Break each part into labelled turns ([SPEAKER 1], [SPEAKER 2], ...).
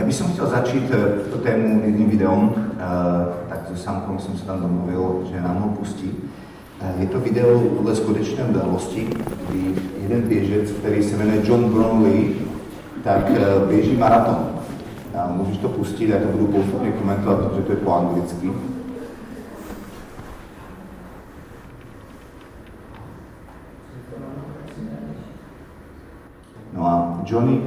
[SPEAKER 1] Ja by som chcel začít túto tému jedným videom, tak so Samkom som sa tam domluvil, že nám ho pustí. Je to video podle skutečné udalosti, kdy jeden běžec, který se jmenuje John Brownlee, tak běží maraton. A to pustit, já to budu postupně komentovat, protože to je po anglicky. No a Johnny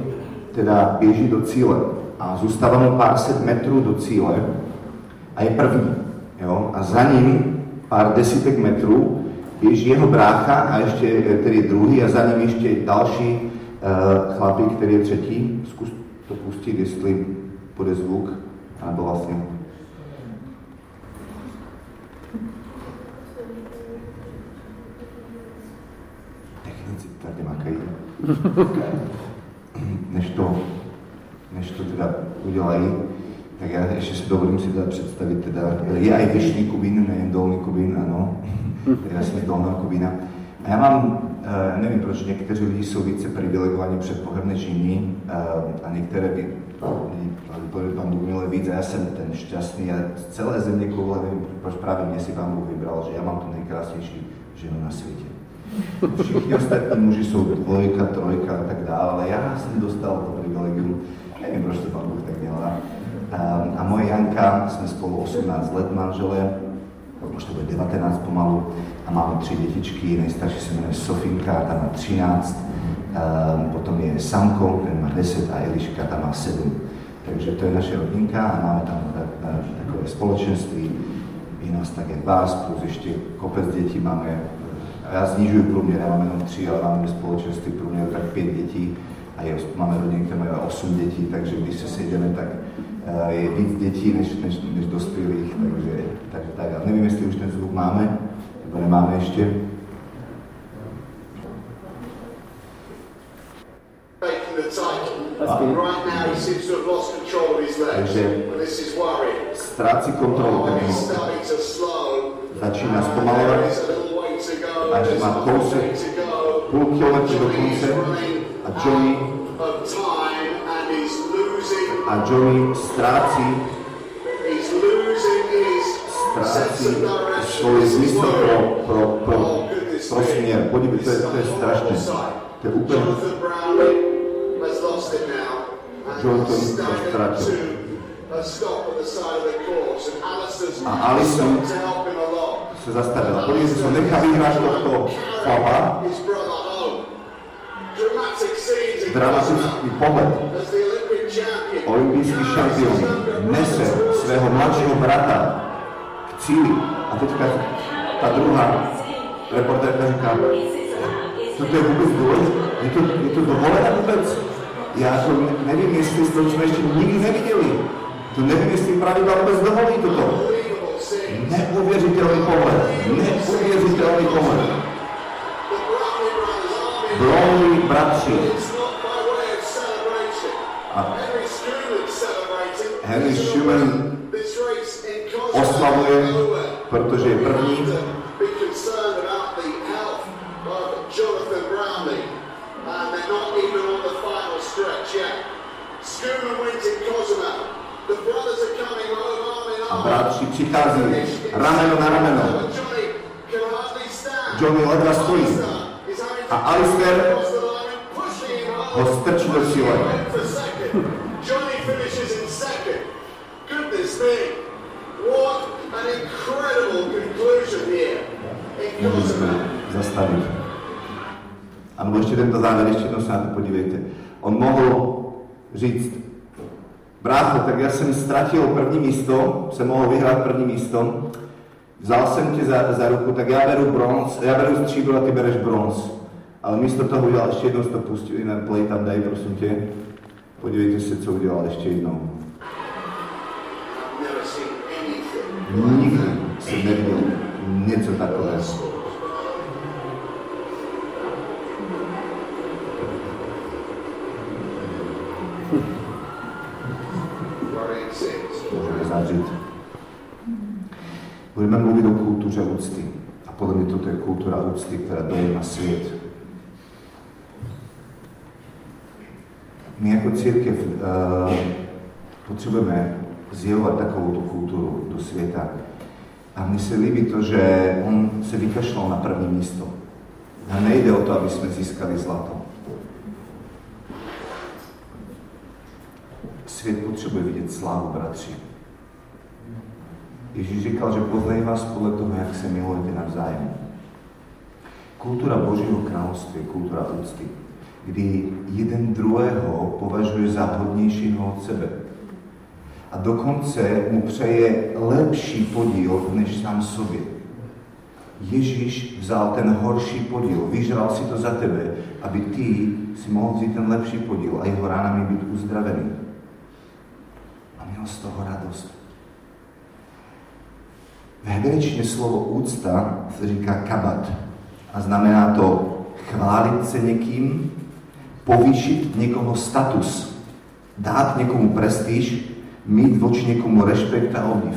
[SPEAKER 1] teda běží do cíle a zůstává mu pár set metrů do cíle a je první. Jo? A za ním pár desítek metrů běží jeho brácha a ještě tedy druhý a za ním ještě další uh, chlapík, který je třetí. Zkus to pustit, jestli bude zvuk, nebo vlastně technici tady makají. Než to, než to teda udělají, tak já ještě si dovolím si teda představit, teda, je aj vyšší Kubín, nejen dolný Kubín, ano, já jsem z dolného Kubína. A já mám, uh, nevím, proč někteří lidi jsou více privilegovaní před Bohem než jiní uh, a některé by lidi pán milé víc a já jsem ten šťastný a z celé země koule, nevím, proč právě mě si pán Bůh vybral, že já mám tu nejkrásnější ženu na světě. Všichni ostatní muži jsou dvojka, trojka a tak dále, ale já jsem dostal to privilegium, nevím, proč to pán Bůh tak dělá. A, a moje Janka, jsme spolu 18 let manželé, už to bude 19 pomalu, a máme tři dětičky, nejstarší se jmenuje Sofinka, ta má 13, um, potom je Samko, ten má 10 a Eliška, ta má 7. Takže to je naše rodinka a máme tam takové společenství, je nás tak jak vás, plus ještě kopec dětí máme, a já znižuju průměr, já mám jenom tři, ale máme společenství průměr tak pět dětí a je, máme rodiny, které mají 8 dětí, takže když se sejdeme, tak uh, je víc dětí než, než, než dospělých, takže, takže tak. A nevím, jestli už ten zvuk máme, nebo nemáme ještě. Takže ztrácí kontrolu,
[SPEAKER 2] slow.
[SPEAKER 1] začíná zpomalovat,
[SPEAKER 2] is a little way to go.
[SPEAKER 1] až
[SPEAKER 2] There's
[SPEAKER 1] má
[SPEAKER 2] a running
[SPEAKER 1] a
[SPEAKER 2] direction.
[SPEAKER 1] svůj
[SPEAKER 2] This is
[SPEAKER 1] zmysl pro, pro, pro, pro
[SPEAKER 2] me.
[SPEAKER 1] Podívej, to je, to je strašné. To je
[SPEAKER 2] Jonathan he's
[SPEAKER 1] to
[SPEAKER 2] to a stop at the side of the course. And Alistair's
[SPEAKER 1] A Alisson
[SPEAKER 2] stopped to help him along.
[SPEAKER 1] se zastavila. Podívej se, nechá vyhrát tohto chlapa, dramatický pohled. Olympijský šampión nese svého mladšího brata k cíli. A teďka ta druhá reportérka říká, toto je vůbec důležité? Je to, je to dovolené vůbec? Já to nevím, jestli to jsme ještě nikdy neviděli. To nevím, jestli pravidla vůbec dovolí toto. Neuvěřitelný pohled. Neuvěřitelný pohled.
[SPEAKER 2] Brownlee
[SPEAKER 1] bratři. A
[SPEAKER 2] Henry Schumann
[SPEAKER 1] oslavuje, protože je první.
[SPEAKER 2] And they're not even on the final stretch yet. Schumann wins in Cozumel.
[SPEAKER 1] A bratři přichází rameno na rameno.
[SPEAKER 2] Johnny
[SPEAKER 1] ledva stojí. A Alistair ho strčí do
[SPEAKER 2] second. Johnny finishes in second. Goodness me. What an incredible conclusion here in
[SPEAKER 1] Mohli jsme
[SPEAKER 2] Cozumel.
[SPEAKER 1] zastavit. A nebo ještě tento závěr, ještě jednou se na to podívejte. On mohl říct, brácho, tak já jsem ztratil první místo, jsem mohl vyhrát první místo, vzal jsem tě za, za ruku, tak já beru bronz, já beru stříbro a ty bereš bronz. Ale místo toho udělal ještě jednou, to pustil, jinak play tam dej, prosím tě. Podívejte se, co udělal ještě jednou. Nikdy jsem neviděl něco takového. Budeme mluvit o kultuře úcty. A podle mě toto je kultura úcty, která dojí na svět. My jako církev uh, Potřebujeme zjevovat takovou kulturu do světa. A mně se líbí to, že on se vykašlal na první místo. A nejde o to, aby jsme získali zlato. Svět potřebuje vidět slávu, bratři. Ježíš říkal, že poznají vás podle toho, jak se milujete navzájem. Kultura Božího království je kultura úcty, kdy jeden druhého považuje za hodnějšího od sebe. A dokonce mu přeje lepší podíl než sám sobě. Ježíš vzal ten horší podíl, vyžral si to za tebe, aby ty si mohl vzít ten lepší podíl a jeho ránami být uzdravený. A měl z toho radost. V hebrejčině slovo úcta se říká kabat a znamená to chválit se někým, povýšit někoho status, dát někomu prestiž, mít voči někomu respekt a obdiv.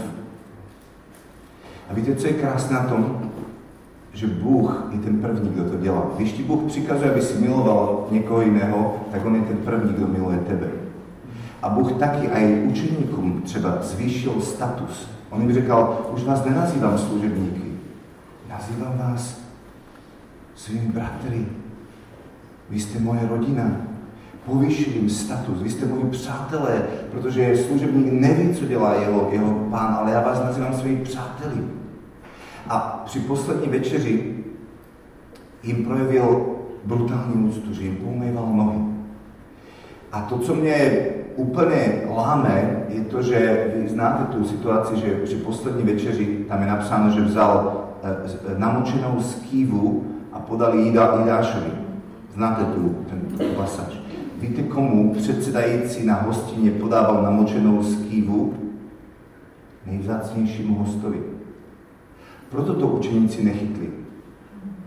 [SPEAKER 1] A víte, co je krásné na tom? Že Bůh je ten první, kdo to dělá. Když ti Bůh přikazuje, aby si miloval někoho jiného, tak On je ten první, kdo miluje tebe. A Bůh taky aj učeníkům třeba zvýšil status. On jim říkal, už vás nenazývám služebníky, nazývám vás svým bratry. Vy jste moje rodina. Povýšil jim status, vy jste moji přátelé, protože služebník neví, co dělá jeho, jeho pán, ale já vás nazývám svými přáteli. A při poslední večeři jim projevil brutální úctu, že jim poumýval nohy. A to, co mě úplně láme, je to, že vy znáte tu situaci, že při poslední večeři tam je napsáno, že vzal e, namočenou skývu a podali Ida, Jidášovi. Znáte tu, ten pasač. Víte, komu předsedající na hostině podával namočenou skývu? Nejvzácnějšímu hostovi. Proto to učeníci nechytli.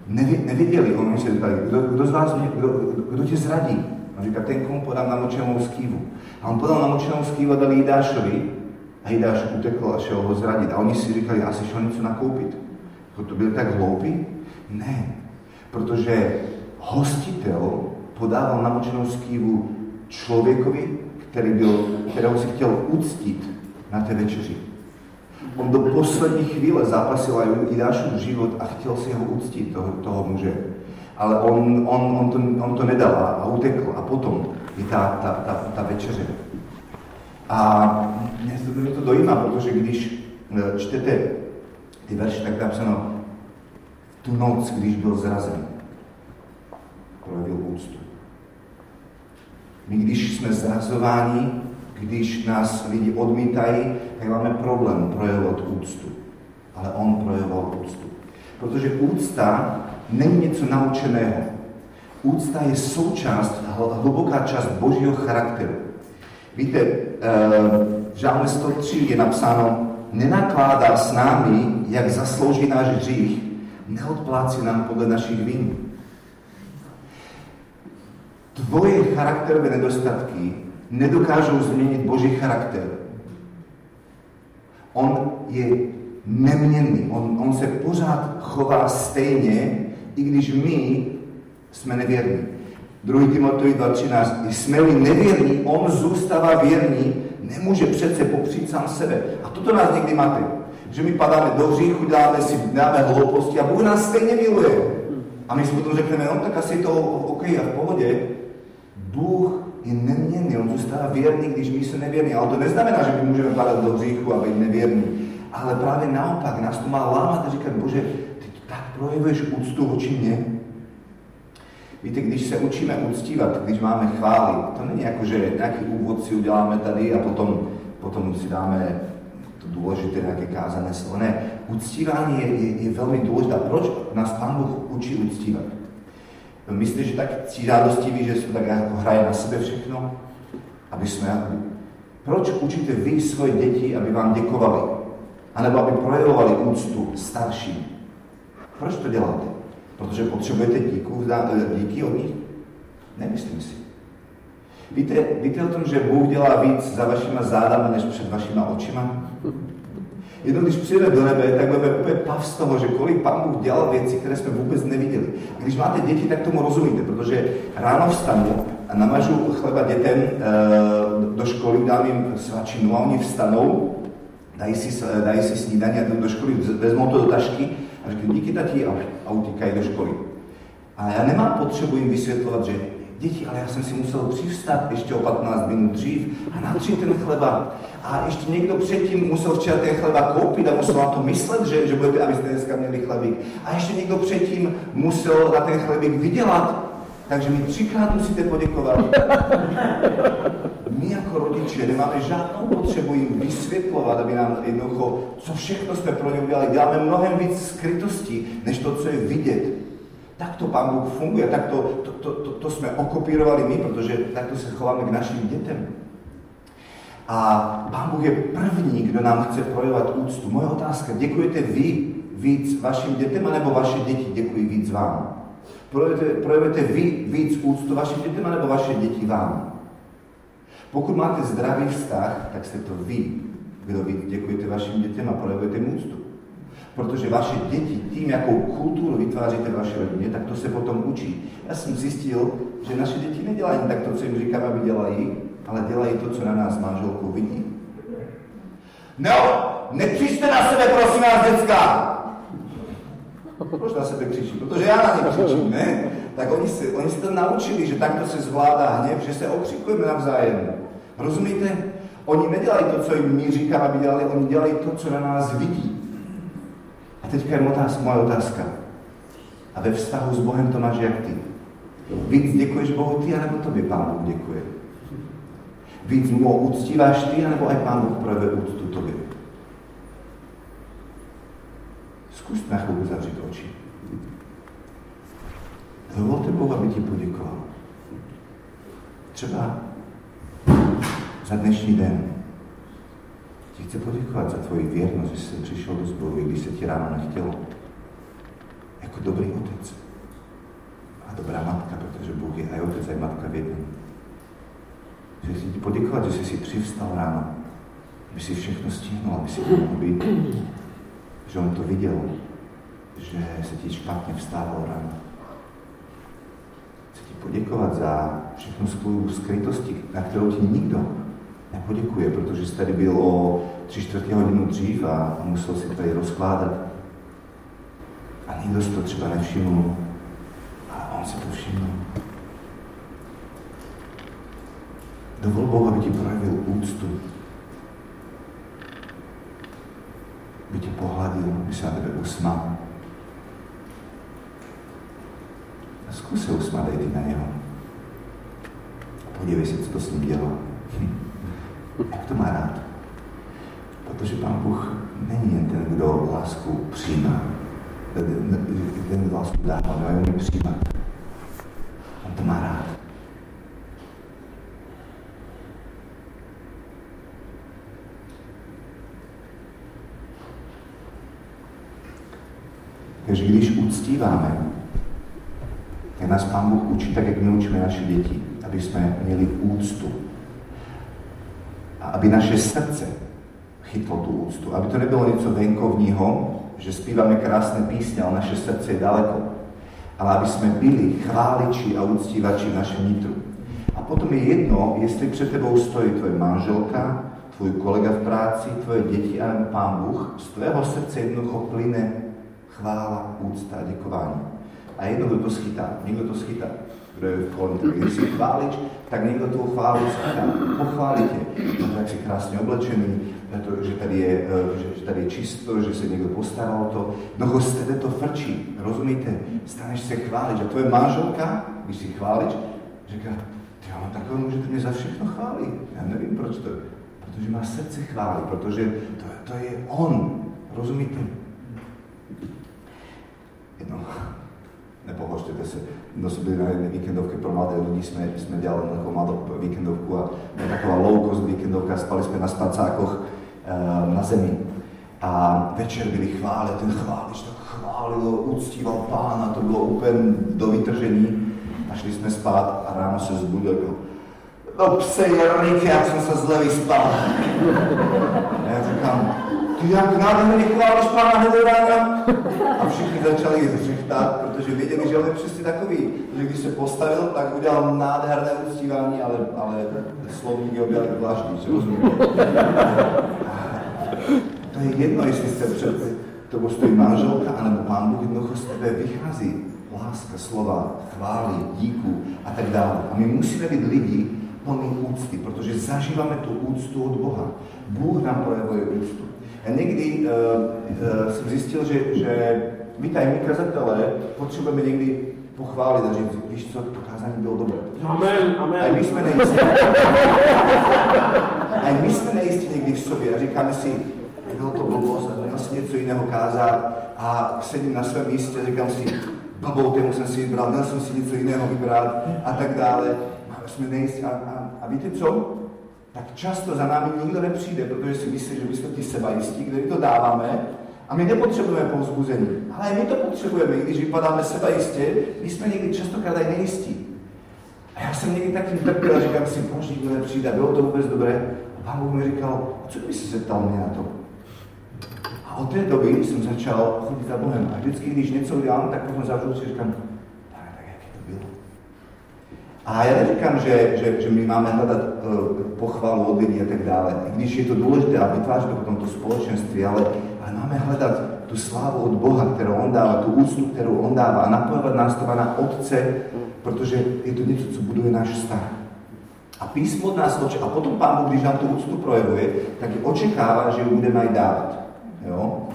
[SPEAKER 1] Nevi, neviděli, oni se říkali, kdo, z vás, kdo, kdo, kdo tě zradí? Říká, ten komu podám namočenou skývu. A on podal namočenou skývu a dal Jidášovi a Jidáš utekl a šel ho zradit. A oni si říkali, asi šel něco nakoupit. To byl tak hloupý? Ne, protože hostitel podával namočenou skývu člověkovi, který byl, kterého si chtěl uctít na té večeři. On do poslední chvíle zápasil aj Jidášův život a chtěl si ho uctít, toho, toho muže. Ale on, on, on, to, on to nedal a, utekl. A potom je ta, ta, ta, ta večeře. A mě to dojímá, protože když e, čtete ty verše, tak napsáno tu noc, když byl zrazen, projevil úctu. My, když jsme zrazováni, když nás lidi odmítají, tak máme problém projevovat úctu. Ale on projevoval úctu. Protože úcta není něco naučeného. Úcta je součást, hluboká část božího charakteru. Víte, eh, v Žálme 103 je napsáno, nenakládá s námi, jak zaslouží náš hřích, neodplácí nám podle našich vin. Tvoje charakterové nedostatky nedokážou změnit Boží charakter. On je neměnný, on, on se pořád chová stejně, i když my jsme nevěrní. 2. Timotej 2.13. Když jsme-li nevěrní, on zůstává věrný, nemůže přece popřít sám sebe. A toto nás někdy máte. Že my padáme do hříchu, dáme si, dáme hlouposti a Bůh nás stejně miluje. A my si potom řekneme, no tak asi to OK a v pohodě. Bůh je neměnný, on zůstává věrný, když my jsme nevěrní. Ale to neznamená, že my můžeme padat do hříchu a být nevěrní. Ale právě naopak, nás to má lámat a říkat, Bože, ty tak projevuješ úctu voči mně. Víte, když se učíme uctívat, když máme chvály, to není jako, že nějaký úvod si uděláme tady a potom, potom si dáme to důležité, nějaké kázané slovo. Ne, uctívání je, je, je velmi důležité. Proč nás Pán Bůh učí uctívat? Myslíte, že tak cížádostivý, že se tak jako hraje na sebe všechno? Aby jsme... Proč učíte vy svoje děti, aby vám děkovali? A nebo aby projevovali úctu starším? Proč to děláte? Protože potřebujete díku, díky od nich? Nemyslím si. Víte, víte o tom, že Bůh dělá víc za vašima zádama, než před vašima očima? Jednou, když přijde do nebe, tak budeme úplně pav z toho, že kolik Pán Bůh dělal věci, které jsme vůbec neviděli. A když máte děti, tak tomu rozumíte, protože ráno vstanu a namažu chleba detem e, do školy, dám im svačinu a oni vstanou, dají si, dají si snídania do školy, vezmou to do tašky a říkají, díky tati a, a utíkají do školy. A já nemám potřebu jim vysvětlovat, že děti, ale já jsem si musel přivstat ještě o 15 minut dřív a natřít ten chleba. A ještě někdo předtím musel včera ten chleba koupit a musel na to myslet, že, že budete, abyste dneska měli chlebík. A ještě někdo předtím musel na ten chlebík vydělat. Takže mi třikrát musíte poděkovat. My jako rodiče nemáme žádnou potřebu jim vysvětlovat, aby nám jednoducho, co všechno jsme pro ně udělali. Děláme mnohem víc skrytostí, než to, co je vidět. Tak to Pán Bůh funguje, tak to, to, to, to, jsme okopírovali my, protože takto se chováme k našim dětem. A Pán Bůh je první, kdo nám chce projevovat úctu. Moje otázka, děkujete vy víc vašim dětem, anebo vaše děti děkují víc vám? Projevujete, projevujete vy víc úctu vašim dětem, anebo vaše děti vám? Pokud máte zdravý vztah, tak jste to vy, kdo vy děkujete vašim dětem a projevujete úctu. Protože vaše děti tím, jakou kulturu vytváříte v vaší tak to se potom učí. Já jsem zjistil, že naše děti nedělají tak to, co jim říkám, aby dělají, ale dělají to, co na nás manželkou vidí. No, nekřičte na sebe, prosím vás, děcka! Proč na sebe křičí? Protože já na ně křičím, ne? Tak oni se, oni se to naučili, že takto se zvládá hněv, že se okřikujeme navzájem. Rozumíte? Oni nedělají to, co jim my říkáme, aby dělali, oni dělají to, co na nás vidí. A teďka je otázka, moje otázka. A ve vztahu s Bohem to máš jak ty. Víc děkuješ Bohu ty, anebo tobě Pán Bůh děkuje? Víc mu uctíváš ty, anebo aj Pán Bůh projeve úctu tobě? Zkus na chvíli zavřít oči. Dovolte Bohu, aby ti poděkoval. Třeba za dnešní den ti chce poděkovat za tvoji věrnost, že jsi přišel do zboru, když se ti ráno nechtělo. Jako dobrý otec. A dobrá matka, protože Bůh je aj otec, aj matka v jednom. Že chci ti poděkovat, že jsi si přivstal ráno, aby si všechno stihnul, aby si mohl být. Že on to viděl, že se ti špatně vstávalo ráno. Chci ti poděkovat za všechnu svou skrytosti, na kterou ti nikdo nepoděkuje, protože jsi tady byl o tři čtvrtě hodinu dřív a musel si tady rozkládat. A nikdo si to třeba nevšiml. A on se to všiml. Dovol Bohu, aby ti projevil úctu. Aby tě pohladil, aby se na tebe usmál. A zkus se usmát ty na něho. Podívej se, co to s ním dělá. Jak to má rád? Protože Pán Bůh není jen ten, kdo lásku přijímá, ten, kdo lásku dává, ale on ji přijímá. On to má rád. Takže když uctíváme, tak nás Pán Bůh učí tak, jak my učíme naše děti, aby jsme měli úctu. A aby naše srdce chytlo tu úctu. Aby to nebylo něco venkovního, že zpíváme krásné písně, ale naše srdce je daleko. Ale aby jsme byli chváliči a uctívači v našem nitru. A potom je jedno, jestli před tebou stojí tvoje manželka, tvůj kolega v práci, tvoje děti a Pán Bůh, z tvého srdce jednoducho plyne chvála, úcta děkování. A jedno, kdo to schytá, někdo to schytá, kdo je v kolem tebe. Když jsi chválič, tak někdo tu chválu schytá, pochválí tě, tak si krásně oblečený, to, že tady, je, že tady je čisto, že se někdo postaral to. No z tebe to frčí, rozumíte? Staneš se chválič. A tvoje manželka, když si chválič, říká, ty mám takové můžete mě za všechno chválit. Já nevím, proč to Protože má srdce chválit, protože to, to je on. Rozumíte? Jedno, nepohoštěte se. No jsme byli na jedné víkendovke pro mladé lidi, jsme, jsme dělali takovou mladou víkendovku a taková low cost víkendovka, spali jsme na spacákoch e, na zemi. A večer byli chvály, ten chválič tak chválil, uctíval pána, to bylo úplně do vytržení. A šli jsme spát a ráno se zbudil, no pse jarník, jak jsem se zle vyspal. A já říkám, ty jak nádherně chváliš Pána Hedorána. A všichni začali zřichtat, protože věděli, že on je přesně takový, že když se postavil, tak udělal nádherné uctívání, ale, ale slovník je udělal zvláštní, že? To je jedno, jestli jste před to stojí manželka, anebo pán Bůh jednoducho z tebe vychází láska, slova, chvály, díku a tak dále. A my musíme být lidi plní úcty, protože zažíváme tu úctu od Boha. Bůh nám projevuje úctu. A někdy uh, uh, jsem zjistil, že, že my tady, my kazatelé, potřebujeme někdy pochválit a říct, víš co, to kázání bylo dobré.
[SPEAKER 3] Amen, amen.
[SPEAKER 1] A my jsme nejistí. A my jsme nejistí někdy v sobě a říkáme si, bylo to blbost a měl si něco jiného kázat a sedím na svém místě a říkám si, blbou tému jsem si vybral, měl jsem si něco jiného vybrat a tak dále. A jsme nejistí. A, a, a víte co? Tak často za námi nikdo nepřijde, protože si myslí, že my jsme ti sebajistí, kde to dáváme a my nepotřebujeme povzbuzení. Ale my to potřebujeme, když vypadáme sebajistě, my jsme někdy častokrát aj nejistí. A já jsem někdy taky trpěl a říkám si, proč nikdo nepřijde, bylo to vůbec dobré. A pán Bůh mi říkal, co by si se ptal mě na to? A od té doby jsem začal chodit za Bohem. A vždycky, když něco udělám, tak potom zavřu si říkám, tak, tak jak to bylo? A já neříkám, že, že, že my máme hledat uh, pochvalu od lidí a tak dále. I když je to důležité a vytváříme potom to společenství, ale, ale máme hledat tu slávu od Boha, kterou On dává, tu úctu, kterou On dává a napojovat nás to na Otce, protože je to něco, co buduje náš vztah. A písmo od nás oče, a potom Pán Bůh, když nám tu úctu projevuje, tak očekává, že ji budeme aj dávať. Jo?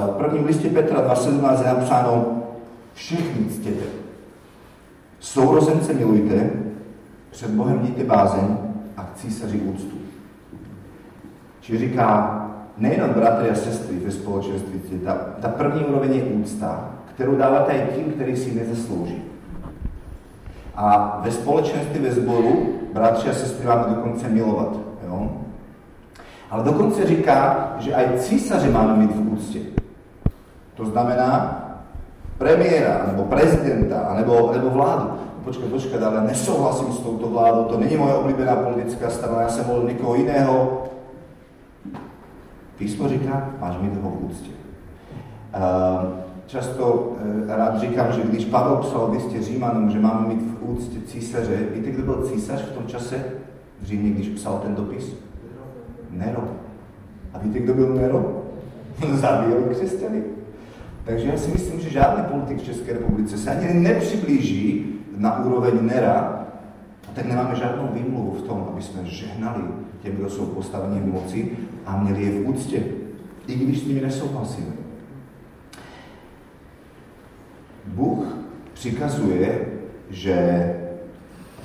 [SPEAKER 1] V prvním listě Petra 2.17 je napsáno všechny ctěte. Sourozence milujte, před Bohem mějte bázeň a k císaři úctu. Čiže říká, nejenom bratry a sestry ve společenství, ta, ta první úroveň je úcta, kterou dáváte i tím, který si nezaslouží. A ve společenství, ve sboru, bratři a sestry máme dokonce milovat. Jo? Ale dokonce říká, že aj císaře máme mít v úctě. To znamená premiéra, nebo prezidenta, nebo, nebo vládu. Počkej, počkej, ale nesouhlasím s touto vládou, to není moje oblíbená politická strana, já jsem volil někoho jiného. Písmo říká, máš mít ho v úctě. Uh, často uh, rád říkám, že když Pavel psal v listě Římanům, že máme mít v úctě císaře, víte, kdo byl císař v tom čase v Římě, když psal ten dopis? Nero. A víte, kdo byl Nero? Zabil křesťany. Takže já si myslím, že žádný politik v České republice se ani nepřiblíží na úroveň Nera, a tak nemáme žádnou výmluvu v tom, aby jsme žehnali těm, kdo jsou postaveni v moci a měli je v úctě, i když s nimi nesouhlasíme. Bůh přikazuje, že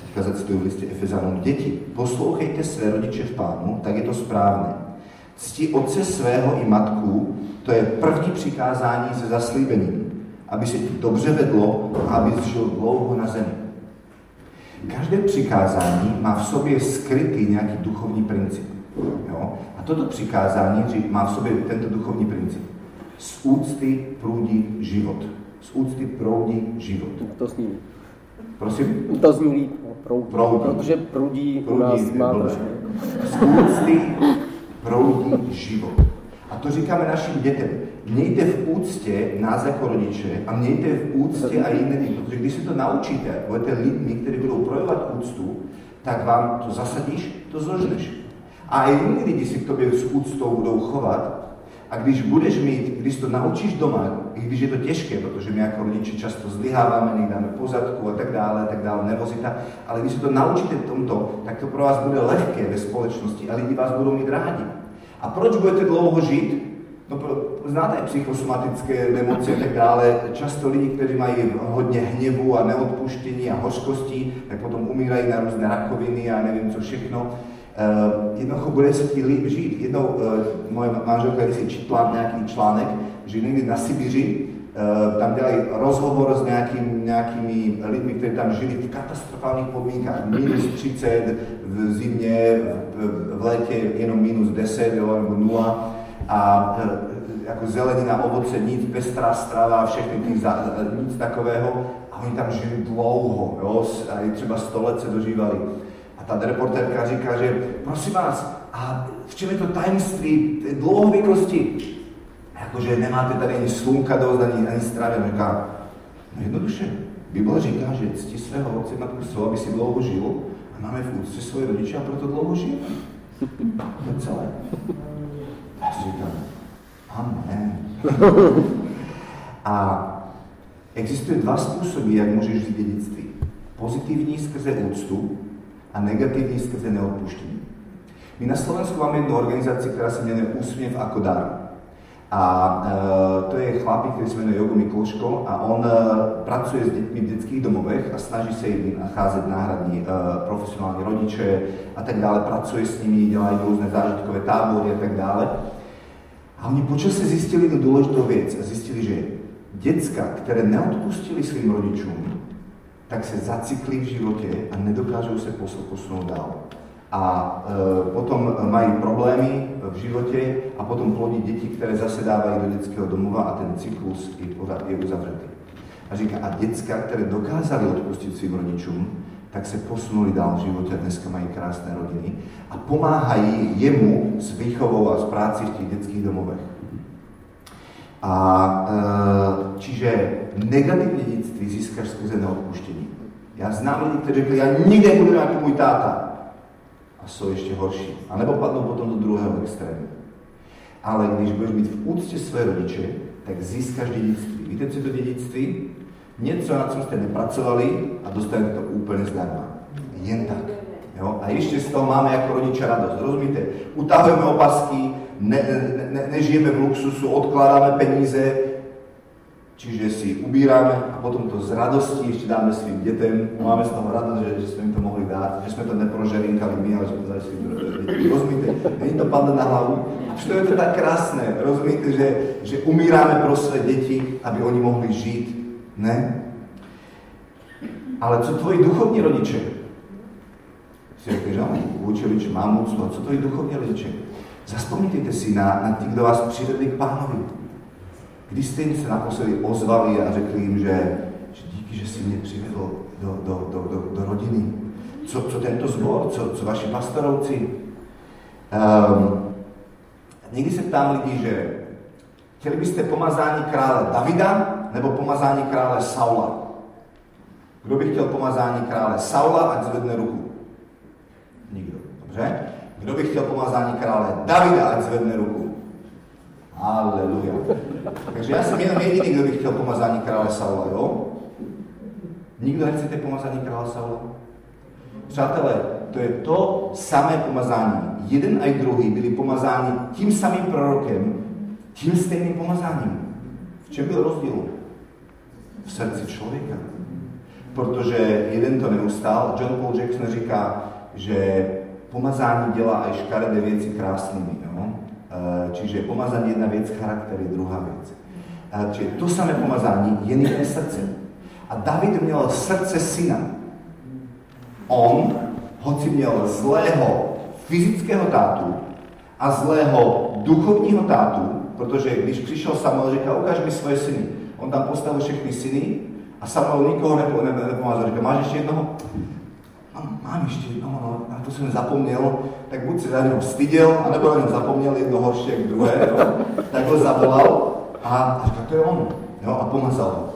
[SPEAKER 1] teďka zacituju v listě Efezanům, děti, poslouchejte své rodiče v pánu, tak je to správné. Cti otce svého i matku, to je první přikázání se zaslíbením, aby se ti dobře vedlo a aby žil dlouho na zemi. Každé přikázání má v sobě skrytý nějaký duchovní princip. Jo? A toto přikázání má v sobě tento duchovní princip. Z úcty proudí život. Z úcty proudí život.
[SPEAKER 3] To zní.
[SPEAKER 1] Prosím?
[SPEAKER 3] To zní líp. Proudí.
[SPEAKER 1] Proudí.
[SPEAKER 3] Protože prudí, u
[SPEAKER 1] Proudí
[SPEAKER 3] nás
[SPEAKER 1] je
[SPEAKER 3] má trošku.
[SPEAKER 1] Z úcty proudí život. A to říkáme našim dětem. Mějte v úctě nás jako rodiče a mějte v úctě a jiné lidi, protože když se to naučíte, budete lidmi, kteří budou projevovat úctu, tak vám to zasadíš, to zložneš. A i jiní lidi si k tobě s úctou budou chovat. A když budeš mít, když to naučíš doma, i když je to těžké, protože my jako rodiče často zlyháváme, někde dáme pozadku a tak dále, tak dále, nervozita, ale když se to naučíte tomto, tak to pro vás bude lehké ve společnosti a lidi vás budou mít rádi. A proč budete dlouho žít? No, znáte psychosomatické nemoci a tak dále. Často lidi, kteří mají hodně hněvu a neodpuštění a hořkostí, tak potom umírají na různé rakoviny a nevím co všechno. Uh, jednoducho bude se ti líp žít. Jednou uh, moje manželka si četla nějaký článek, že někdy na Sibiři tam dělají rozhovor s nějakým, nějakými lidmi, kteří tam žili v katastrofálních podmínkách. Minus 30 v zimě, v, létě jenom minus 10 jo, nebo 0 a uh, jako zelenina, ovoce, nic, pestrá strava, všechny těch, za, nic takového. A oni tam žili dlouho, jo, a i třeba 100 let se dožívali. A ta reportérka říká, že prosím vás, a v čom je to tajemství dlouhověkosti? Akože nemáte tady ani slunka dosť, ani, ani stravy. Říká, no jednoduše, Bible říká, že cti svého otce matku svou, aby si dlouho žil a máme v úcte svoje rodiče a proto dlouho žijeme. To je celé. Já si říkám, amen. A existuje dva způsoby, jak můžeš žít dědictví. Pozitivní skrze úctu a negativní skrze neodpuštění. My na Slovensku máme jednu organizáciu, ktorá sa menuje Úsmiev ako dar. A e, to je chlapík, ktorý sa menuje Jogo Mikloško a on e, pracuje s deťmi v detských domovech a snaží sa im nacházať náhradní e, profesionálni rodiče a tak dále. Pracuje s nimi, dělají rôzne zážitkové tábory a tak dále. A oni počasie zistili jednu dôležitú vec a zistili, že decka, ktoré neodpustili svým rodičom, tak sa zacikli v živote a nedokážu sa posunúť dál a e, potom majú problémy v živote a potom plodí deti, ktoré zase dávajú do detského domova a ten cyklus je, je uzavretý. A říká, a decka, ktoré dokázali odpustiť svým rodičom, tak sa posunuli dál v živote a dneska majú krásne rodiny a pomáhají jemu s výchovou a s práci v tých detských domovech. A e, čiže negatívne detství získaš skrze neodpuštení. Ja znám ľudí, ktorí řekli, ja nikdy nebudem ako môj táta sú ešte horší. A nebo padnú potom do druhého extrému. Ale když budeš mít v úcte svoje rodiče, tak získaš dedictví. Víte, co je to dedictví? Něco, na čom ste nepracovali a dostanete to úplne zdarma. Jen tak. Jo? A ešte z toho máme ako rodičia radosť. Rozumíte? Utahujeme opasky, ne, ne, ne, nežijeme v luxusu, odkladáme peníze, Čiže si ubírame a potom to z radosti ešte dáme svým detem. Máme z toho radosť, že, že sme im to mohli dať, že sme to neprožerinkali my, ale že sme to dali svým detem. Rozumíte? Není to padne na hlavu. A čo je tak krásne, rozumíte, že, že umírame pro své deti, aby oni mohli žiť. Ne? Ale co tvoji duchovní rodiče? Si řekli, že učili, úctu, a co tvoji duchovní rodiče? Zaspomínajte si na, na tí, kdo vás přivedli k pánovi Kdy jste jim se naposledy ozvali a řekli jim, že, že díky, že si mě přivedl do, do, do, do, do rodiny. Co, co tento zbor, co, co vaši pastorovci. Um, někdy se ptám lidí, že chtěli byste pomazání krále Davida nebo pomazání krále Saula? Kdo by chtěl pomazání krále Saula, ať zvedne ruku? Nikdo. Dobře? Kdo by chtěl pomazání krále Davida, ať zvedne ruku? Aleluja. Takže ja som jenom jediný, kto by chcel pomazání krále Saula, jo? Nikto nechcete pomazání krále Saula? Přátelé, to je to samé pomazání. Jeden aj druhý byli pomazáni tím samým prorokem, tím stejným pomazáním. V čem byl rozdíl? V srdci člověka. Protože jeden to neustál. John Paul Jackson říká, že pomazání dělá aj škaredé věci krásnými. Jo? Eh, čiže pomazanie jedna vec, charakter je druhá vec. Eh, čiže to samé pomazání je iné srdce. A David měl srdce syna. On, hoci měl zlého fyzického tátu a zlého duchovního tátu, protože když přišel Samuel, říkal, ukáž mi svoje syny. On tam postavil všechny syny a Samuel nikoho nepomazal. Říkal, máš ještě jednoho? Mám, mám ještě jednoho, no, na to jsem zapomněl tak buď si za neho styděl, anebo jenom zapomněl jedno horšie k druhé, jo? tak ho zavolal a říkal, to je on, jo? a pomazal ho.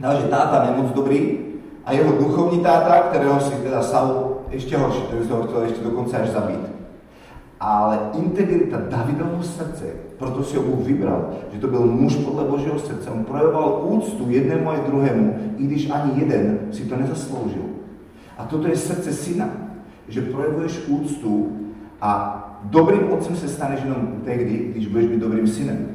[SPEAKER 1] No, že táta je moc dobrý a jeho duchovní táta, ktorého si teda Saul ešte horší, ktorý ho chcel ešte dokonca až zabiť. Ale integrita Davidovho srdce, proto si ho Bůh vybral, že to byl muž podle Božího srdce. On projevoval úctu jednému aj druhému, i když ani jeden si to nezasloužil. A toto je srdce syna že projevuješ úctu a dobrým otcem se staneš jenom tehdy, když budeš být dobrým synem.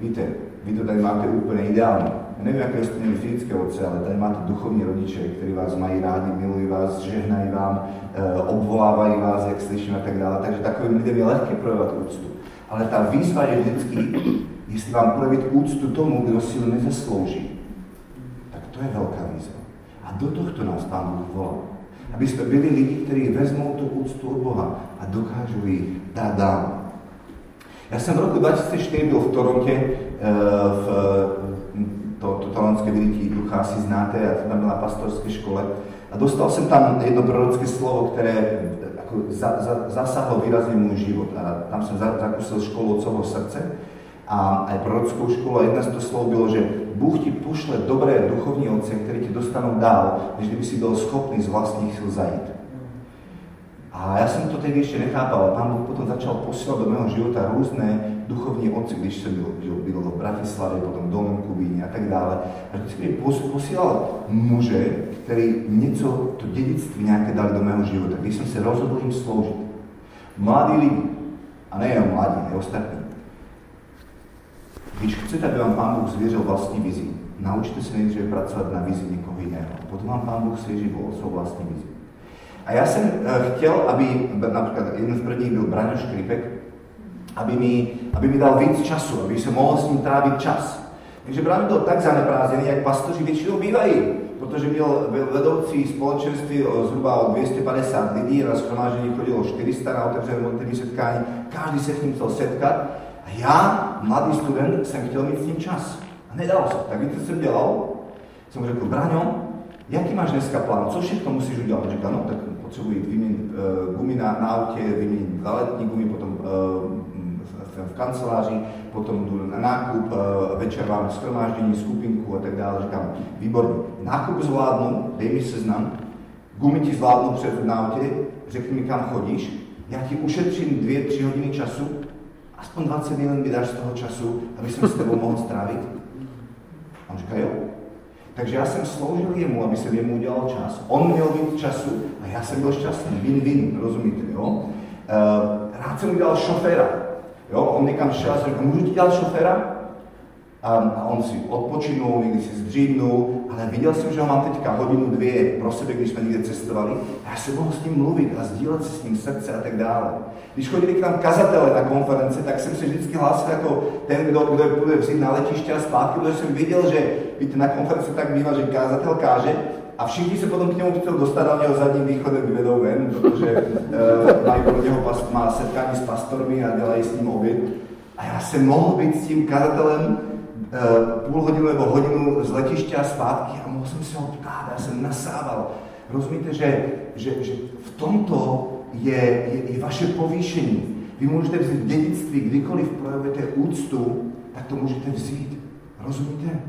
[SPEAKER 1] Víte, vy to tady máte úplně ideálně. Ja neviem, aké ste měli fyzické otce, ale tady máte duchovní rodiče, ktorí vás mají rádi, milují vás, žehnají vám, e, obvolávají vás, jak slyším a tak dále. Takže takovým lidem je lehké projevovat úctu. Ale ta výzva je vždycky, jestli vám projevit úctu tomu, kdo si ho nezaslouží, tak to je veľká výzva. A do tohto nás Pán Bůh volá. Aby sme byli lidi, ktorí vezmou tú úctu od Boha a dokážu ji dať dál. Ja som v roku 2004 byl v Toronte, eh, v to, to talentské vydití ducha asi znáte, ja som tam byl na pastorské škole a dostal som tam jedno prorocké slovo, ktoré ako za, za, zasahlo výrazne môj život. A tam som za, zakúsil školu celého srdce a aj prorockú školu a jedna z to slov bylo, že Bůh ti pošle dobré duchovní otce, ktorí ti dostanú dál, než kdyby si byl schopný z vlastných sil zajít. A ja som to tedy ešte nechápal, ale Pán Boh potom začal posielať do môjho života rôzne duchovní otci, když som byl, byl, byl v Bratislave, potom Dolnom Kubíne a tak dále. A vždycky posielal muže, ktorí niečo, to dedictví nejaké dali do môjho života, když som sa rozhodol im slúžiť. Mladí lidi, a nejen mladí, aj ostatní. Když chcete, aby vám Pán Boh zvieril vlastní vizi, naučte sa nejdříve pracovať na vizi niekoho iného. Potom vám Pán svieži vo svoj vlastní vizi. A ja som uh, chtěl, aby, napríklad jeden z prvních byl Braňo Škripek, aby mi, aby mi dal víc času, aby som mohol s ním tráviť čas. Takže Braňo byl tak zaneprázdnený, jak pastoři většinou bývají, protože byl vedoucí společenství zhruba o 250 lidí, na schromážení chodilo 400 na otevřené modlitevní setkání, každý se s ním chcel setkat. A já, mladý student, jsem chtěl mít s ním čas. A nedalo se. Tak víte, co jsem dělal? Mu řekl, Braňo, jaký máš dneska plán? Co všechno musíš udělat? On no tak potřebuji vyměnit uh, gumy na, na autě, vyměnit dva letní gumy, potom uh, v, kanceláři, potom jdu na nákup, uh, večer vám schromáždění, skupinku a tak dále. Říkám, výborně, nákup zvládnu, dej mi seznam, gumy ti zvládnu před na autě, řekni mi, kam chodíš, já ti ušetřím dvě, tři hodiny času, aspoň 20 minut mi dáš z toho času, aby jsem s tebou mohl strávit. A on říká, jo, takže já jsem sloužil jemu, aby jsem jemu udělal čas. On měl víc času a já jsem byl šťastný. Win-win, rozumíte, jo? Uh, rád jsem udělal šoféra. Jo? On někam šel a řekl, můžu ti dělat šoféra? a on si odpočinul, někdy si zdřímnul, ale viděl jsem, že ho mám teďka hodinu, dvě pro sebe, když jsme někde cestovali. A já jsem mohl s ním mluvit a sdílet se s ním srdce a tak dále. Když chodili k nám kazatele na konference, tak jsem se vždycky hlásil jako ten, kdo, kdo bude vzít na letiště a zpátky, protože jsem viděl, že víte, na konference tak bývá, že kazatel káže a všichni se potom k němu chcou dostat a něho zadním východem vyvedou ven, protože uh, mají pro něho pas, má setkání s pastormi a dělají s ním oběd. A já jsem mohl být s tím kazatelem půl hodinu nebo hodinu z letiště a zpátky a mohl jsem se ho ptát, já jsem nasával. Rozumíte, že, že, že v tomto je, je, je vaše povýšení. Vy můžete vzít dědictví, kdykoliv projevujete úctu, tak to můžete vzít. Rozumíte?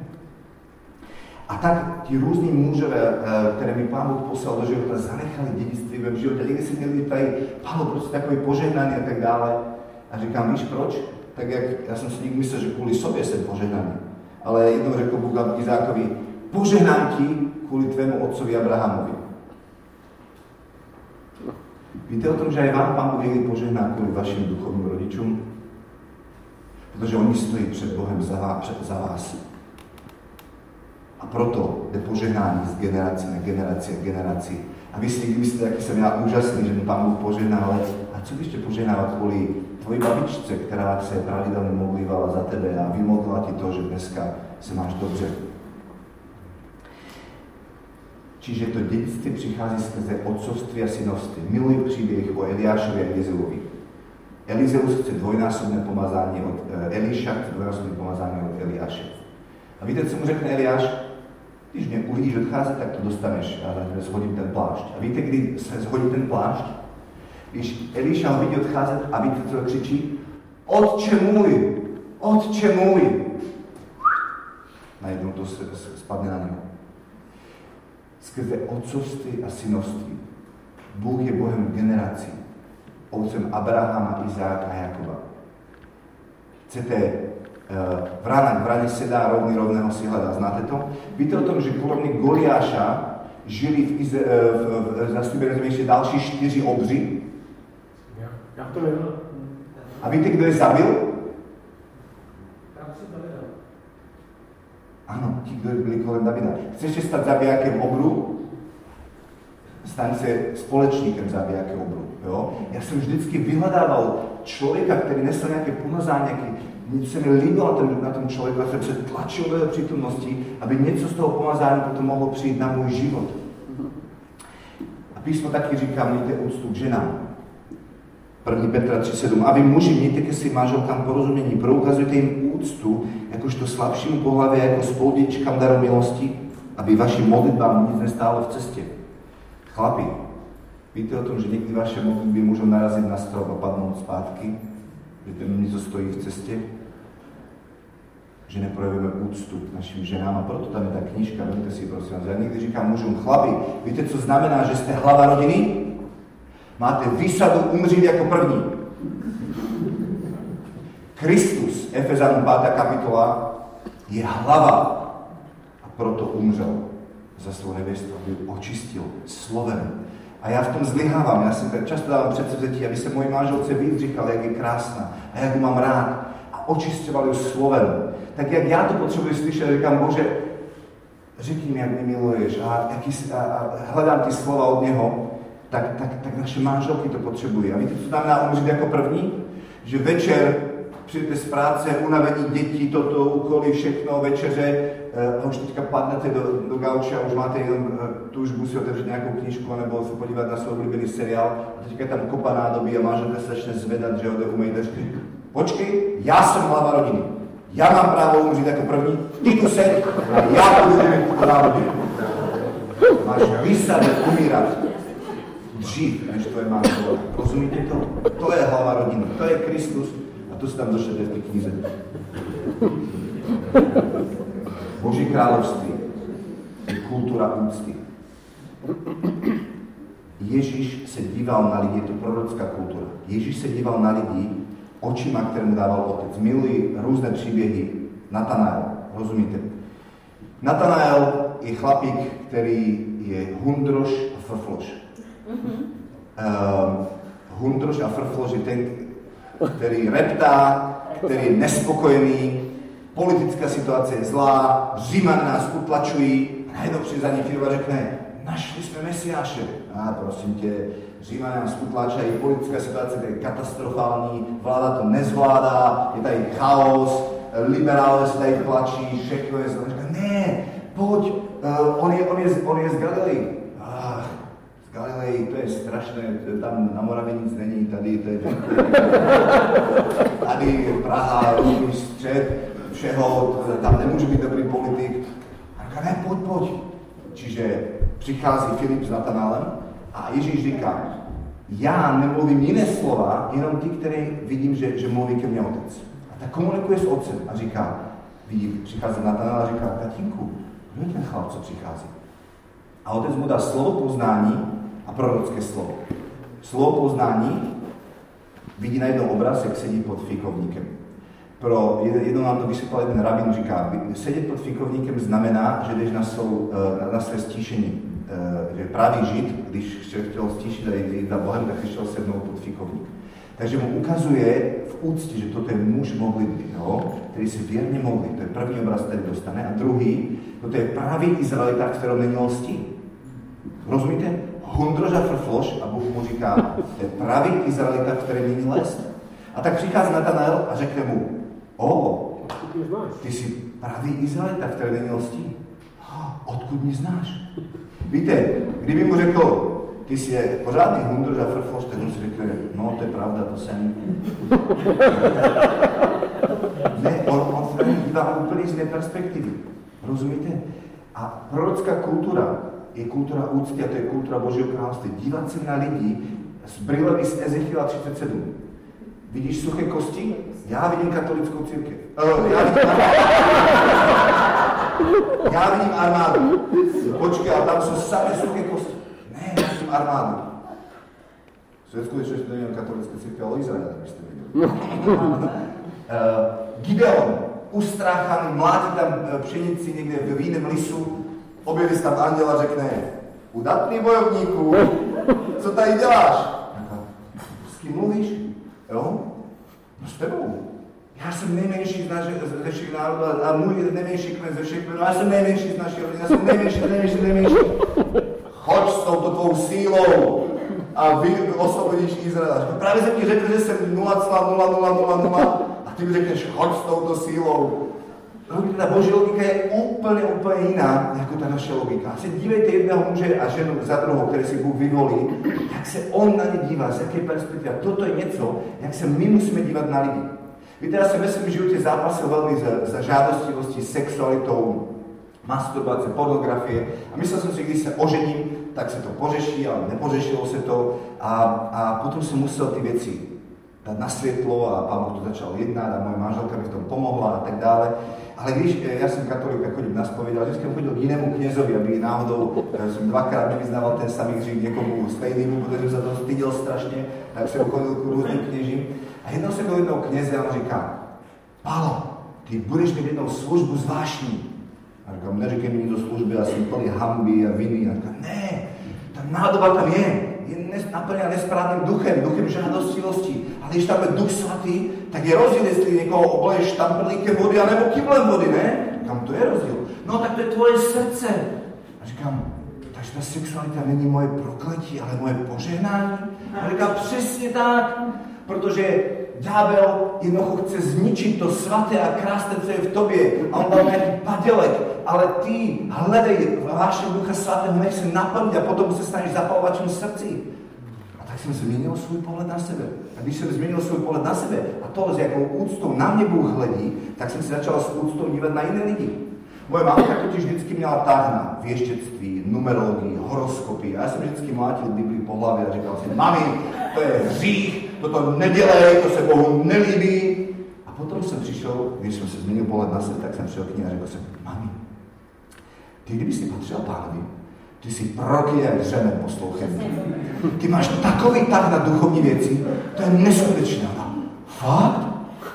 [SPEAKER 1] A tak ti různí mužové, eh, které mi Pán Boh poslal do života, zanechali dědictví ve životě. Někdy si měli tady, Pán Boh, prostě takový požehnaný a tak dále. A říkám, víš proč? Tak jak, já jsem si někdy myslel, že kvůli sobě jsem požehnaný. Ale jednou řekl Bůh Izákovi, požehnám ti kvůli tvému otcovi Abrahamovi. Víte o tom, že aj vám Pán Boh někdy požehná kvůli vašim duchovním rodičům? Protože oni stojí před Bohem za vás. Za vás. A proto je požehnání z generace na generaci a generaci. A vy si myslíte, jaký jsem já úžasný, že mi Pán Boh požehná, ale a co byste požehnávat kvůli tvoji babičce, která se pravidelně modlívala za tebe a vymodlila ti to, že dneska se máš dobře. Čiže to dědictví přichází skrze otcovství a synovství. Miluji příběh o Eliášovi a Elizeuvi. Elizeus chce dvojnásobné pomazání od eh, Eliša, chce dvojnásobné pomazání od Eliáše. A víte, co mu řekne Eliáš? Když mě uvidíš odcházet, tak to dostaneš a za tebe shodím ten plášť. A víte, kdy se shodí ten plášť? Když Eliša ho vidí odcházet a co křičí? Otče můj! Otče můj! Najednou to se, se spadne na něho skrze otcovství a synovství. Bůh je Bohem generací, otcem Abrahama, Izáka a Jakoba. Chcete vrana k vrane sedá, rovný rovného si hľadá. Znáte to? Víte o tom, že polovník Goliáša žili v, Ize, uh, v, v zastúbené zemi ešte další čtyři obři?
[SPEAKER 3] Ja, ja to viem.
[SPEAKER 1] A víte, kdo je zabil? Áno, ti, kto byli kolem Davida. Chceš stať zabijakem obru? Staň se společníkem zabijaké obru. Jo? Já jsem vždycky vyhledával člověka, který nesl nějaké pomazání, něco se mi líbilo tom, na tom člověku, já jsem se tlačil do jeho přítomnosti, aby něco z toho pomazání potom mohlo přijít na můj život. A písmo taky říká, mějte úctu k ženám. 1. Petra 3.7. A vy muži, mějte ke svým manželkám porozumění, proukazujte jim úctu, jakožto slabšímu pohlavě, jako spoluděčkám daru milosti, aby vašim modlitbám nic nestálo v cestě. Chlapi, Víte o tom, že někdy vaše modlitby můžou narazit na strop a padnout zpátky? Že ten něco stojí v cestě? Že neprojevujeme úctu k našim ženám a proto tam je ta knižka, vemte si prosím vás. Já někdy říkám mužům, chlapi, víte, co znamená, že jste hlava rodiny? Máte výsadu umřít jako první. Kristus, Efezanům 5. kapitola, je hlava a proto umřel za svou nevěstu, aby očistil slovem. A já v tom zlyhávám, já si často dávám předsevzetí, aby se moje manželce víc říkal, jak je krásná a jak ji mám rád a očišťoval ju slovem. Tak jak já to potřebuji slyšet, říkám, Bože, řekni mi, jak mě miluješ a, a, a hledám ty slova od něho, tak, tak, tak naše manželky to potřebují. A víte, co znamená umřít jako první? Že večer přijdete z práce, unavení dětí, toto, úkoly, všechno, večeře, a už teďka padnete do, do gauče a už máte jenom tužbu si otevřít nějakou knižku nebo se podívat na svůj oblíbený seriál a teďka tam kopa nádoby a manželka se začne zvedat, že ode umejte Počkej, já jsem hlava rodiny. Já mám právo umřít jako první, ty tu se, a já budu mít právo Máš výsady umírat dřív, než tvoje manželka. Rozumíte to? To je hlava rodiny, to je Kristus a to si tam došlete v té knize. Boží království je kultura úcty. Ježíš se díval na lidi, je to prorocká kultura. Ježíš se díval na lidi očima, které mu dával otec. Milují různé příběhy. Natanael, rozumíte? Natanael je chlapík, který je hundroš a frfloš. Mm-hmm. Uh, hundroš a frfloš je ten, který reptá, který je nespokojený, politická situace je zlá, Římany nás utlačují, přijde za ním a řekne, našli jsme Mesiáše. A prosím tě, Římany nás utlačají, politická situace je katastrofální, vláda to nezvládá, je tady chaos, liberálové se tady tlačí, všechno je zlé. Ne, pojď, uh, on, je, on, je, on je z Galilei. Galilei, to je strašné, tam na Moravě nic není, tady to je tady Praha, střed, všeho, tam nemůže být dobrý politik. A říká, ne, pojď, pojď. Čiže přichází Filip s Natanálem a Ježíš říká, já nemluvím jiné slova, jenom ty, které vidím, že, že mluví ke mně otec. A tak komunikuje s otcem a říká, vidí, přichází Natanál a říká, tatínku, kdo je ten chlap, co přichází? A otec mu dá slovo poznání a prorocké slovo. Slovo poznání vidí na jednom obraz, jak sedí pod fikovníkem pro, jednou nám to vysvětlil jeden rabin, říká, sedět pod fikovníkem znamená, že jdeš na, svou, eh, na své stíšení. Eh, že právě žid, když chtěl stíšit a jít za Bohem, tak šel sednout pod fikovník. Takže mu ukazuje v úctě, že toto je muž modlitby, jo, který se věrně modlí. To je první obraz, který dostane. A druhý, toto je právě Izraelita, kterou není lstí. Rozumíte? Hundroža frfloš a Bůh mu říká, to je právě Izraelita, který není lest. A tak přichází Natanael a řekne mu, O, ty jsi pravý Izraelita, který není lstí. Odkud mě znáš? Víte, kdyby mu řekl, ty jsi je pořádný hundr a frfos, on si řekne, no to je pravda, to jsem. ne, on, on dívá úplně z jiné perspektivy. Rozumíte? A prorocká kultura je kultura úcty a to je kultura Božího království. Dívat se na lidi s brýlemi z Ezechiela 37. Vidíš suché kosti? Já vidím katolickou církev. Uh, já, vidím já vidím armádu. Počkej, a tam jsou samé suché kosti. Ne, já vidím armádu. To je skutečně, že to není katolická církev, ale Izrael, abyste viděli. uh, Gideon, ustráchaný, mládí tam eh, pšenici někde v víném lisu, objeví se tam anděl a řekne, udatný bojovníku, co tady děláš? S kým mluvíš? Jo? No s tebou. Já jsem nejmenší z naše, ze všech národů a můj nejmenší kmen ze všech kmenů. Já jsem nejmenší z naší rodiny, já jsem nejmenší, nejmenší, nejmenší. Choď s touto tvou sílou a vy osvobodíš Izrael. Právě jsem ti řekl, že jsem 0,0000 a ty mi řekneš, choď s touto sílou. Logika, boží logika je úplně, úplně jiná, jako ta naše logika. A se dívejte jedného muže a ženu za druhou, které si Bůh vyvolí, jak se on na ně dívá, z jaké perspektivy. A toto je něco, jak se my musíme dívat na lidi. Víte, já jsem ve svém životě zápasil velmi za, za žádostivostí, sexualitou, masturbace, pornografie. A myslel jsem si, když se ožením, tak sa to pořeší, ale nepořešilo sa to a, a potom som musel tie veci dať na svetlo a pán Boh to začal jednať a moja manželka mi v tom pomohla a tak dále. Ale víš, e, ja som katolík a chodím na spoveď, ale vždy som chodil k inému kniezovi, aby náhodou e, som dvakrát nevyznával ten samý hřích niekomu stejnému, pretože som sa to stydil strašne, tak som chodil k rôznym kniežim. A jednou som do jedného knieze a on říká, Pálo, ty budeš mít jednou službu zvláštní. A říkám, neříkej mi do služby, ja som plný hamby a viny. A říkám, ne, tá nádoba tam je naplnená nesprávnym duchem, duchem žádostivosti. Ale když tam je duch svatý, tak je rozdíl, jestli někoho obleješ štamprlíkem vody, anebo kyblem vody, ne? Kam to je rozdíl? No tak to je tvoje srdce. A říkám, takže ta sexualita není moje prokletí, ale moje požehnání. A říká, přesně tak, protože ďábel jednoducho chce zničiť to svaté a krásne, co je v tobie. A on dal nejaký padelek, ale ty hledej vášho ducha svatého, nech sa naplniť a potom sa staneš zapalovačom srdci. Tak som zmenil svoj pohľad na sebe. A když som zmenil svoj pohľad na sebe a to, s jakou úctou na mne Bůh hledí, tak som si začal s úctou dívať na iné lidi. Moje mamka totiž vždycky měla tahna věštěctví, numerologii, horoskopy. A já jsem vždycky mlátil Biblii po hlavě a říkal si, mami, to je hřích, toto nedělej, to se Bohu nelíbí. A potom jsem přišel, když jsem se změnil pohled na sebe, tak jsem přišel k ní a řekl jsem, mami, ty kdyby si patřil pánovi, ty si proroky jak řemen poslouchem. Ty máš takový tak na duchovní věci, to je neskutečné. Fakt?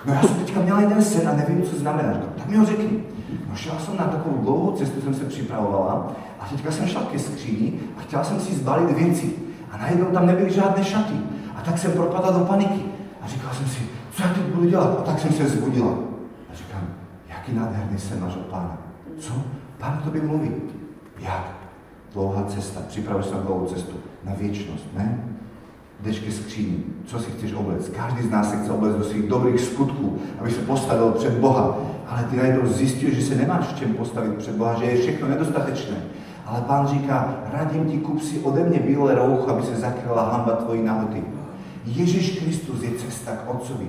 [SPEAKER 1] No já jsem teďka měla jeden sen a nevím, co znamená. Tak mi ho řekni. No šla jsem na takovou dlouhou cestu, jsem se připravovala a teďka jsem šla ke skříni a chtěla jsem si zbalit věci. A najednou tam nebyly žádné šaty. A tak jsem propadla do paniky. A říkala jsem si, co já teď budu dělat? A tak jsem se zbudila. A říkám, jaký nádherný sen máš od pána. Co? Pán k tobě mluví. Jak? Dlouhá cesta. Připravuješ se na dlouhou cestu. Na věčnost, ne? jdeš ke skříni, co si chceš oblec. Každý z nás se chce oblec do svých dobrých skutků, aby se postavil před Boha. Ale ty najednou zjistil, že se nemáš v čem postavit před Boha, že je všechno nedostatečné. Ale pán říká, radím ti, kup si ode mě bílé roucho, aby se zakryla hamba tvojí nahoty. Ježíš Kristus je cesta k Otcovi.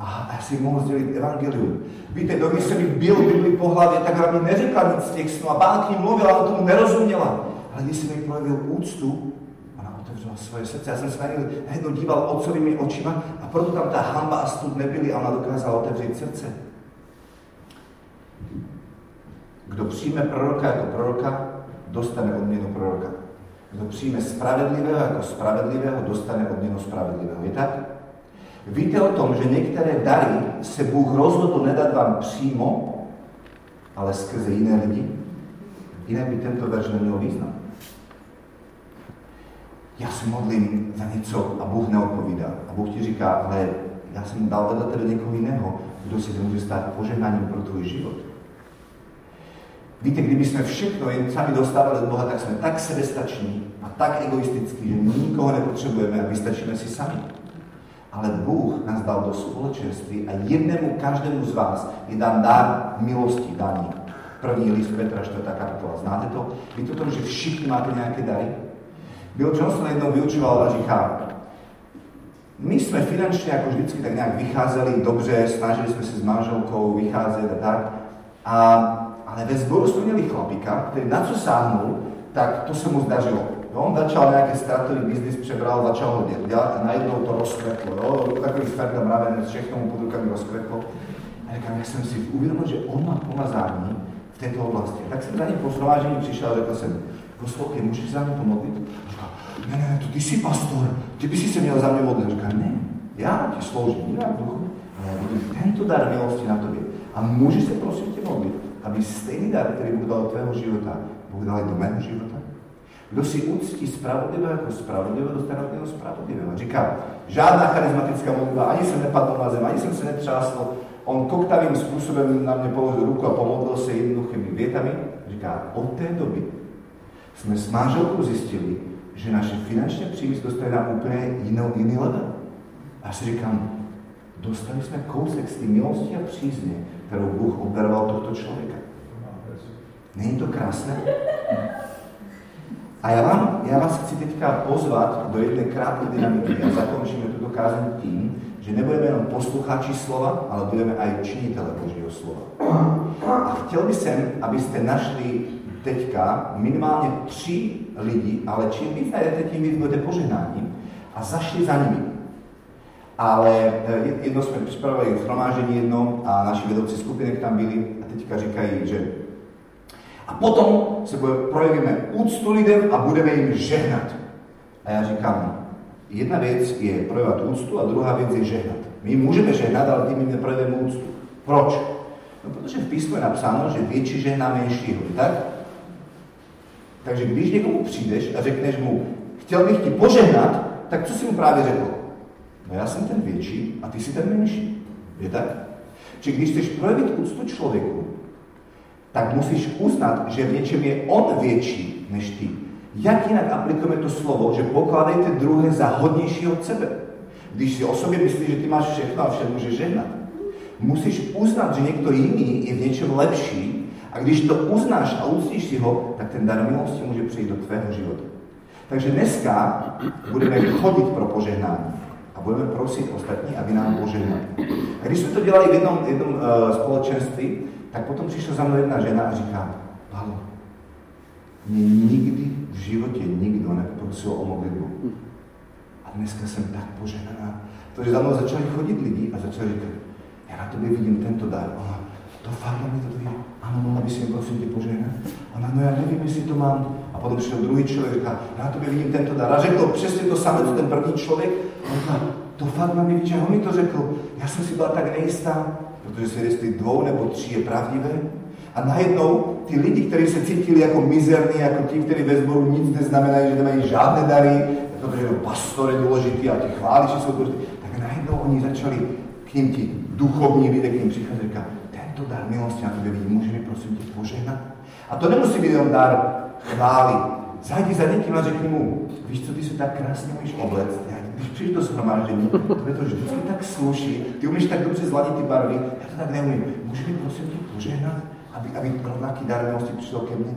[SPEAKER 1] A já si mohl sdělit evangelium. Víte, doby se mi byl Bibli po hlavě, tak aby neřekla nic z snů. A pán k ním mluvil, ale tomu nerozuměla. Ale když jsem mi projevil úctu, ona otevřela svoje srdce. Já jsem se na jedno díval otcovými očima a proto tam ta hamba a stud nebyly a ona dokázala otevřít srdce. Kdo přijme proroka jako proroka, dostane odměnu proroka. Kdo přijme spravedlivého jako spravedlivého, dostane odměnu spravedlivého. Je tak? Víte o tom, že některé dary se Bůh rozhodl nedat vám přímo, ale skrze jiné lidi? Jinak by tento verš neměl význam. Já se modlím za něco a Bůh neodpovídá. A Bůh ti říká, ale já jsem dal vedle tebe někoho jiného, kdo si může stát požehnáním pro tvůj život. Víte, kdyby jsme všechno jen sami dostávali od Boha, tak jsme tak sebestační a tak egoistickí, že nikoho nepotřebujeme a vystačíme si sami. Ale Bůh nás dal do společenství a jednému, každému z vás je dán dar milosti daní. První list Petra, 4. kapitola. Znáte to? Víte to, že všichni máte nějaké dary? Bill Johnson jednou vyučoval a říká, my jsme finančně jako vždycky tak nějak vycházeli dobře, snažili jsme se s manželkou vycházet a tak. A ale ve zboru jsme měli chlapíka, který na co sáhnul, tak to se mu zdařilo. Jo, on začal nějaký startový biznis, přebral, začal ho dělat a najednou to rozkvetlo. Jo? Takový sferda mravenec, všechno mu pod rukami rozkvetlo. A říkám, já jsem si uvědomil, že on má pomazání v této oblasti. Tak jsem za ním po zhromážení přišel a řekl jsem, poslouchej, můžeš za mě pomodlit? A ne, ne, to ty jsi pastor, ty by si se měl za mě modlit. A říkal, ne, já ti sloužím, já duchu, ale já budu tento dar milosti na tobě. A můžeš se prosím tě modlit aby stejný dar, který Bůh dal do tvého života, Bůh dal i do mého života. Kdo si uctí spravodlivého jako spravodlivého, dostane od něho spravodlivého. Říká, žádná charizmatická modlitba, ani jsem nepadl na zem, ani jsem se netřásl. On koktavým způsobem na mě položil ruku a pomodlil se jednoduchými větami. Říká, od té doby jsme s manželkou zjistili, že naše finančné příjmy se dostaly na úplně jinou, jiný level. A si říkám, dostali jsme kousek z té milosti a přízně, kterou Bůh obdaroval tohto člověka. Není to krásné? A já, vám, já vás chci teďka pozvat do jedné krátké dynamiky a zakončíme tuto kázeň tím, že nebudeme jenom posluchači slova, ale budeme aj činitele Božího slova. A chtěl bych sem, abyste našli teďka minimálně tři lidi, ale čím víc najdete, tím víc budete požehnáni a zašli za nimi. Ale eh, jedno jsme připravili shromáždění jedno a naši vedoucí skupinek tam byli a teďka říkají, že a potom se projevíme úctu lidem a budeme jim žehnat. A já říkám, jedna věc je projevovat úctu a druhá věc je žehnat. My můžeme žehnat, ale tím jim neprojevíme úctu. Proč? No protože v písmu je napsáno, že větší žehná menšího, tak? Takže když někomu přijdeš a řekneš mu, chtěl bych ti požehnat, tak co si mu právě řekl? No já jsem ten větší a ty si ten menší. Je tak? Čiže když chceš projevit úctu člověku, tak musíš uznat, že v něčem je on větší než ty. Jak jinak aplikujeme to slovo, že pokladejte druhé za hodnější od sebe? Když si o sobě myslíš, že ty máš všechno a vše můžeš žehnat. Musíš uznat, že někdo jiný je v něčem lepší a když to uznáš a uctíš si ho, tak ten dar milosti může přijít do tvého života. Takže dneska budeme chodit pro požehnání a budeme prosit ostatní, aby nám požehnali. A když jsme to dělali v jednom, jednom uh, společenství, tak potom přišla za mnou jedna žena a říká, Palo, mě nikdy v životě nikdo nepoprosil o modlitbu. A dneska jsem tak požehnaná. Takže za mnou začali chodit lidi a začali říkat, já na tobě vidím tento dar. Ona, to fakt mi to vidí. Ano, mohla by si mi prosím tě požehnat. Ona, no já nevím, jestli to mám. A potom přišel druhý člověk a říká, já na tobě vidím tento dar. A řekl přesně to samé, co ten první člověk. A říká, to fakt mám že on mi to řekl. Já jsem si byla tak nejistá, protože svědectví dvou nebo tří je pravdivé. A najednou ty lidi, kteří se cítili jako mizerní, jako ti, kteří ve sboru nic neznamenají, že nemají žádné dary, protože pastor je důležitý a ty chváliči jsou důležitý, tak najednou oni začali k ním ti duchovní lidé k ním přicházet a říká, tento dar milosti na tebe vidí, může mi prosím tě požehnat? A to nemusí být jenom dar chvály. Zajdi za někým a řekni mu, víš co, ty se tak krásně umíš oblect, přijdeš do shromáždění, tebe to vždycky tak sluší, ty umíš tak dobře zladit ty barvy, já to tak neumím. Může mi prosím tě požehnat, aby, aby rovnaký dar milosti přišel ke mně?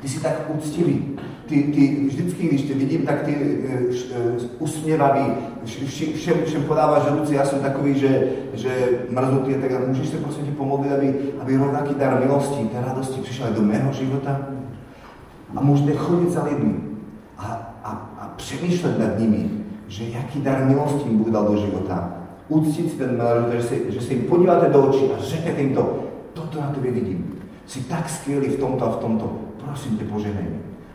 [SPEAKER 1] Ty jsi tak úctivý. Ty, ty vždycky, když tě vidím, tak ty uh, usměvavý, všem, všem, všem podáváš ruce, já jsem takový, že, že mrznutý a tak dále. Můžeš se prosím tě pomodlit, aby, aby rovnaký dar milosti, té radosti přišel do mého života? A můžete chodit za lidmi a, a, a přemýšlet nad nimi, že jaký dar milosti im Bůh dal do života. Uctiť si ten dar, že, si, že se jim podíváte do očí a řeknete jim to, toto na tebe vidím. Si tak skvělý v tomto a v tomto. Prosím tě, poženej.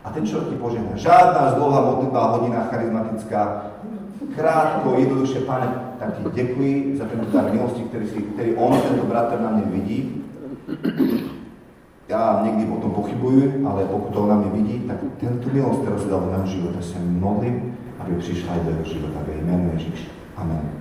[SPEAKER 1] A ten člověk ti požehná. Žádná zdlouhá modlitba, hodina charizmatická. Krátko, jednoduše, pane, tak ti děkuji za ten dar milosti, který, si, který on, tento bratr na mě vidí. Já někdy o tom pochybuji, ale pokud to na mě vidí, tak tento milost, kterou se dal do mého života, se modlím, aby přišla do života ve. Amen.